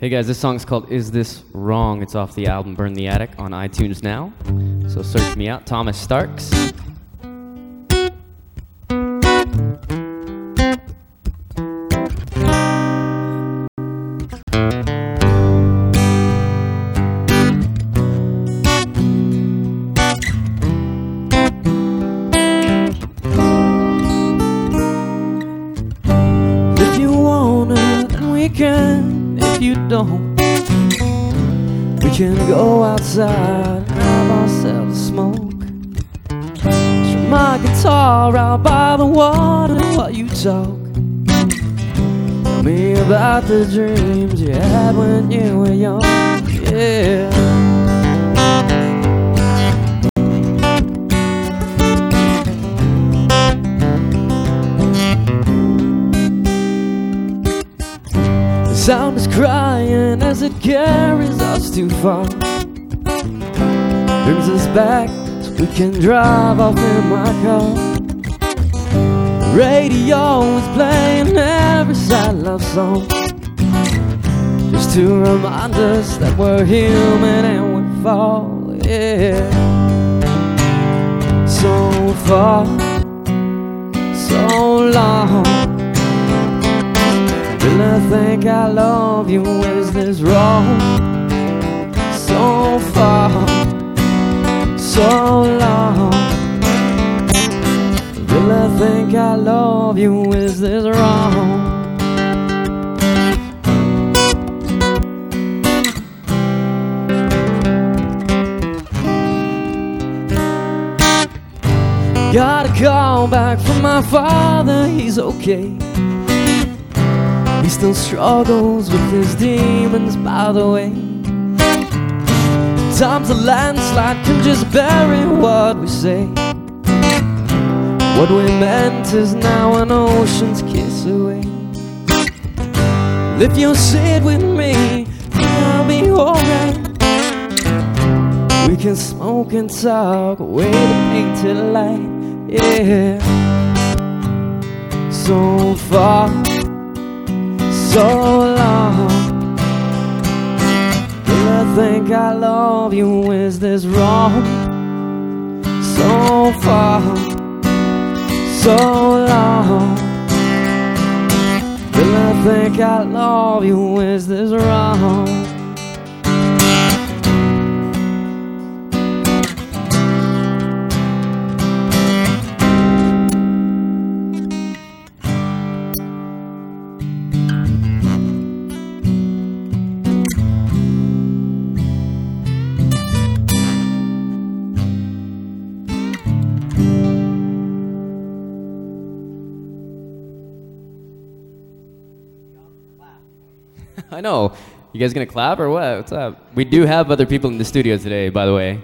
Hey guys, this song's called Is This Wrong? It's off the album Burn the Attic on iTunes now. So search me out, Thomas Starks. If you wanna, then we can. If you don't, we can go outside and have ourselves a smoke. Strum my guitar out by the water while you talk. Tell me about the dreams you had when you were young. Yeah. Sound is crying as it carries us too far. Brings us back so we can drive off in my car. Radio is playing every sad love song. Just to remind us that we're human and we fall. Yeah. So far, so long. Think I love you? Is this wrong? So far, so long. I think I love you? Is this wrong? Got a call back from my father, he's okay. He still struggles with his demons, by the way. Times a landslide can just bury what we say. What we meant is now an ocean's kiss away. If you sit with me, I'll be alright. We can smoke and talk away the painted light. Yeah. So far so long. Will I think I love you? Is this wrong? So far, so long. Do I think I love you? Is this wrong? I know. You guys gonna clap or what? What's up? We do have other people in the studio today, by the way.